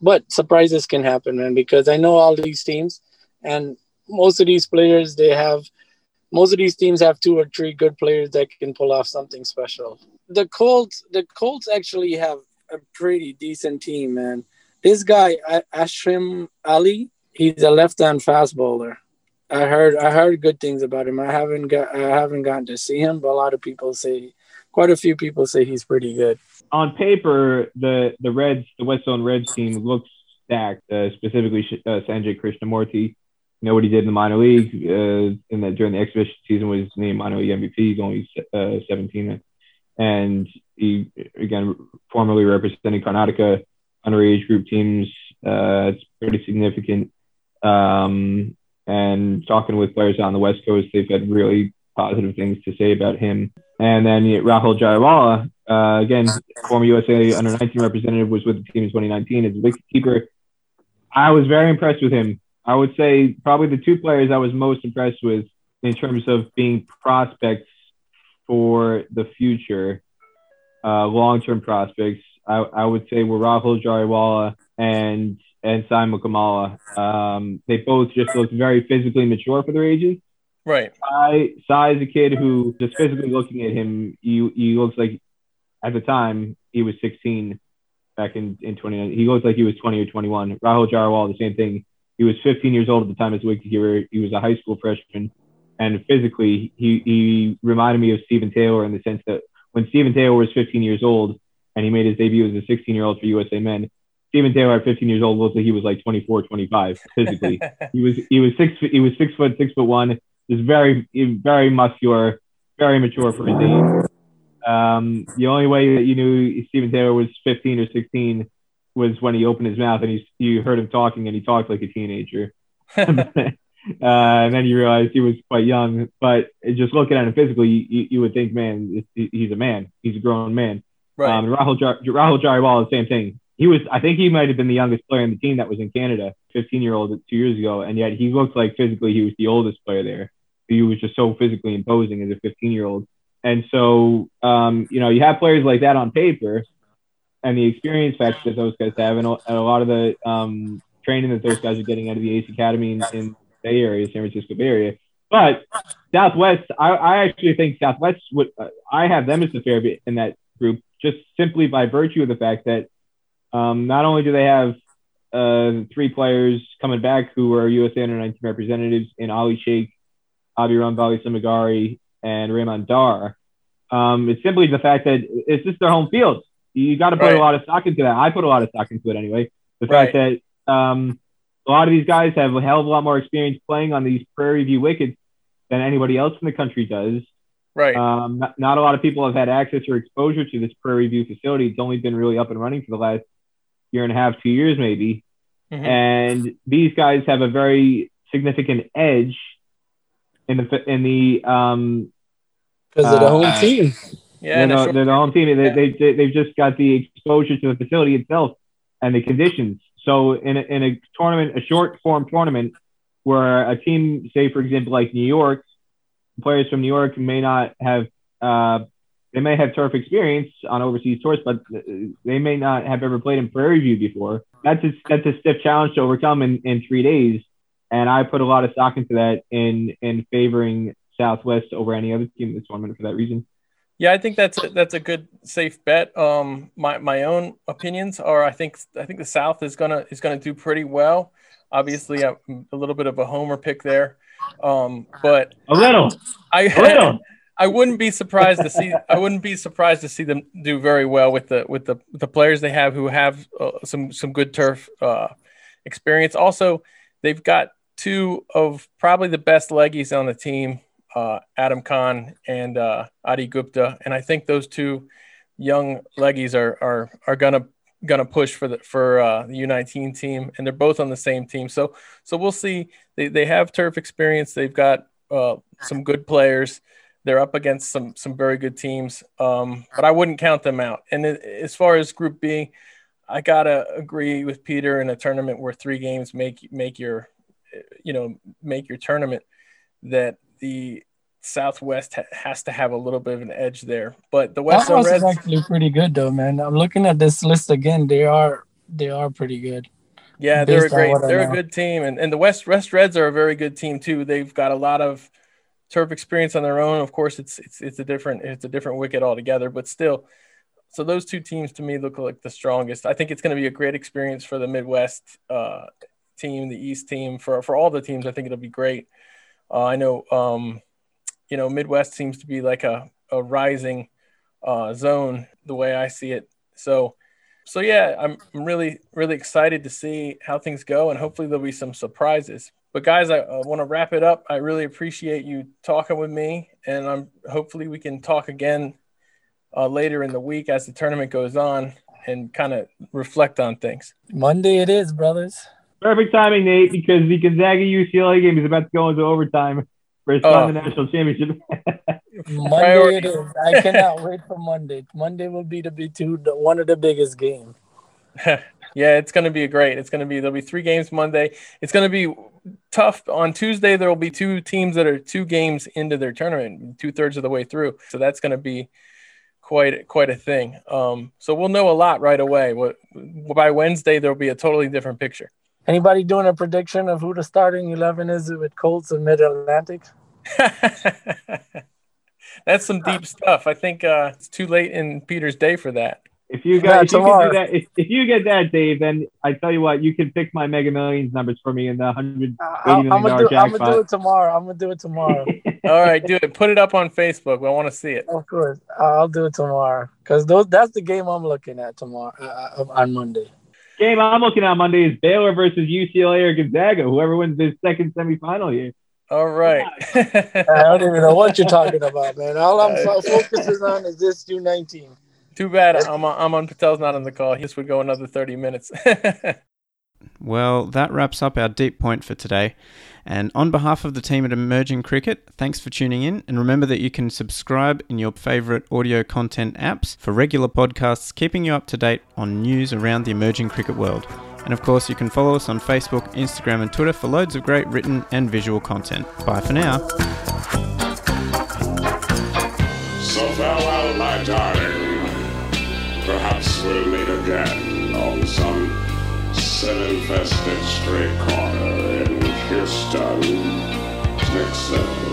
Speaker 5: But surprises can happen, man, because I know all these teams, and most of these players they have. Most of these teams have two or three good players that can pull off something special. The Colts, the Colts actually have a pretty decent team, man. This guy Ashrim Ali, he's a left-hand fast bowler. I heard I heard good things about him. I haven't got I haven't gotten to see him, but a lot of people say, quite a few people say he's pretty good.
Speaker 4: on paper, the the Reds, the West Zone Reds team looks stacked. Uh, specifically, uh, Sanjay Krishnamurthi. You know what he did in the minor league uh, in the during the exhibition season was named minor league MVP. He's only uh, 17, and he again formerly representing Karnataka underage group teams. Uh, it's pretty significant. Um, and talking with players on the West Coast, they've had really positive things to say about him. And then yeah, Rahul Jariwala, uh, again, former USA under 19 representative, was with the team in 2019 as a wicketkeeper. I was very impressed with him. I would say probably the two players I was most impressed with in terms of being prospects for the future, uh, long-term prospects. I, I would say were Rahul Jariwala and and Simon Kamala. Um, they both just looked very physically mature for their ages.
Speaker 3: Right.
Speaker 4: Sai, Sai is a kid who, just physically looking at him, he, he looks like, at the time, he was 16 back in, in 2019. He looks like he was 20 or 21. Rahul Jarawal, the same thing. He was 15 years old at the time as a wicketkeeper. He was a high school freshman. And physically, he, he reminded me of Stephen Taylor in the sense that when Stephen Taylor was 15 years old and he made his debut as a 16 year old for USA Men, Stephen Taylor at 15 years old looked like he was like 24, 25 physically. he was he was six he was six foot six foot one. Was very very muscular, very mature for his age. Um, the only way that you knew Stephen Taylor was 15 or 16 was when he opened his mouth and he you heard him talking and he talked like a teenager. uh, and then you realized he was quite young. But just looking at him physically, you, you would think, man, he's a man. He's a grown man.
Speaker 3: Right.
Speaker 4: Um, Rahul, Rahul Jariwala, the same thing. He was, I think he might have been the youngest player in the team that was in Canada, 15 year old two years ago. And yet he looked like physically he was the oldest player there. He was just so physically imposing as a 15 year old. And so, um, you know, you have players like that on paper and the experience factor that those guys have, and a, a lot of the um, training that those guys are getting out of the Ace Academy in, in Bay Area, San Francisco Bay Area. But Southwest, I, I actually think Southwest would, uh, I have them as the favorite in that group, just simply by virtue of the fact that um, not only do they have uh, three players coming back who are USA under 19 representatives in Ali Sheikh, Abiram Bali Samagari, and Raymond Dar. Um, it's simply the fact that it's just their home field. You got to put
Speaker 3: Right.
Speaker 4: a lot of stock into that. I put a lot of stock into it anyway. The
Speaker 3: Right.
Speaker 4: fact that um, a lot of these guys have a hell of a lot more experience playing on these Prairie View wickets than anybody else in the country does.
Speaker 3: right.
Speaker 4: Um, not, not a lot of people have had access or exposure to this Prairie View facility. It's only been really up and running for the last year and a half, two years maybe.
Speaker 3: Mhm.
Speaker 4: And these guys have a very significant edge in the in the um
Speaker 5: because of the
Speaker 4: Uh,
Speaker 5: home
Speaker 2: uh,
Speaker 5: team.
Speaker 3: Yeah,
Speaker 4: they're, the, they're the home team. They,
Speaker 3: Yeah.
Speaker 4: they, they, they've just got the exposure to the facility itself and the conditions. So in a, in a tournament, a short form tournament, where a team, say for example, like New York, players from New York may not have, uh, they may have turf experience on overseas tours, but they may not have ever played in Prairie View before. That's a, that's a stiff challenge to overcome in, in three days. And I put a lot of stock into that in in favoring Southwest over any other team in this tournament for that reason.
Speaker 3: Yeah, I think that's a, that's a good safe bet. Um, my my own opinions are I think I think the South is gonna is gonna do pretty well. Obviously, a, a little bit of a homer pick there, um, but
Speaker 4: A little, a
Speaker 3: I
Speaker 4: little.
Speaker 3: I wouldn't be surprised to see I wouldn't be surprised to see them do very well with the with the the players they have who have uh, some some good turf uh, experience. Also, they've got two of probably the best leggies on the team, uh, Adam Khan and uh, Adi Gupta, and I think those two young leggies are are are gonna gonna push for the for uh, the U19 team, and they're both on the same team. So so we'll see. They they have turf experience. They've got uh, some good players. They're up against some some very good teams, um, but I wouldn't count them out. And it, as far as Group B, I gotta agree with Peter in a tournament where three games make make your you know make your tournament that the Southwest ha- has to have a little bit of an edge there. But the West
Speaker 5: Southwest is actually pretty good though, man. I'm looking at this list again. They are they are pretty good.
Speaker 3: Yeah, they're a great, they're a good team, and and the West West Reds are a very good team too. They've got a lot of turf experience on their own. Of course, it's it's it's a different it's a different wicket altogether, but still. So those two teams to me look like the strongest. I think it's going to be a great experience for the Midwest uh, team, the East team, for for all the teams. I think it'll be great. Uh, I know, um, you know, Midwest seems to be like a a rising uh, zone the way I see it. So so yeah, I'm really really excited to see how things go, and hopefully there'll be some surprises. But guys, I, I want to wrap it up. I really appreciate you talking with me, and I'm hopefully we can talk again uh, later in the week as the tournament goes on and kind of reflect on things.
Speaker 5: Monday it is, brothers.
Speaker 4: Perfect timing, Nate, because the Gonzaga UCLA game is about to go into overtime for a
Speaker 3: Oh.
Speaker 4: the national championship.
Speaker 5: Monday
Speaker 3: Priority.
Speaker 5: it is. I cannot wait for Monday. Monday will be the big two, the, one of the biggest games.
Speaker 3: yeah, it's going to be great. It's going to be there'll be three games Monday. It's going to be tough on Tuesday. There will be two teams that are two games into their tournament, two thirds of the way through. So that's going to be quite quite a thing. Um, so we'll know a lot right away. What by Wednesday there'll be a totally different picture.
Speaker 5: Anybody doing a prediction of who the starting eleven is with Colts and Mid Atlantic?
Speaker 3: that's some deep stuff. I think uh, it's too late in Peter's day for that.
Speaker 4: If you
Speaker 5: Yeah,
Speaker 4: guys, if you can do that, if, if you get that, Dave, then I tell you what, you can pick my Mega Millions numbers for me in the hundred I'm
Speaker 5: gonna do. I'm gonna do it tomorrow. I'm gonna do it tomorrow.
Speaker 3: All right, do it. Put it up on Facebook. I want to see it.
Speaker 5: of course, I'll do it tomorrow because those that's the game I'm looking at tomorrow uh, uh, on Monday.
Speaker 4: Game I'm looking at Monday is Baylor versus UCLA or Gonzaga. Whoever wins this second semifinal here.
Speaker 3: All right.
Speaker 5: I don't even know what you're talking about, man. All I'm focusing on is this U19.
Speaker 3: Too bad I'm on, I'm on Patel's not on the call. This would go another 30 minutes.
Speaker 2: Well, that wraps up our deep point for today. And on behalf of the team at Emerging Cricket, thanks for tuning in. And remember that you can subscribe in your favorite audio content apps for regular podcasts, keeping you up to date on news around the emerging cricket world. And of course, you can follow us on Facebook, Instagram, and Twitter for loads of great written and visual content. Bye for now.
Speaker 6: So farewell, my darling. Perhaps we'll meet again on some sin-infested street corner in Houston, Texas.